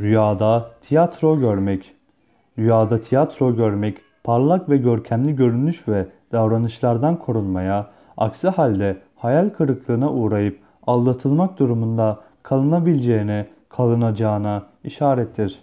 Rüyada tiyatro görmek. Rüyada tiyatro görmek parlak ve görkemli görünüş ve davranışlardan korunmaya, aksi halde hayal kırıklığına uğrayıp aldatılmak durumunda kalınabileceğine, kalınacağına işarettir.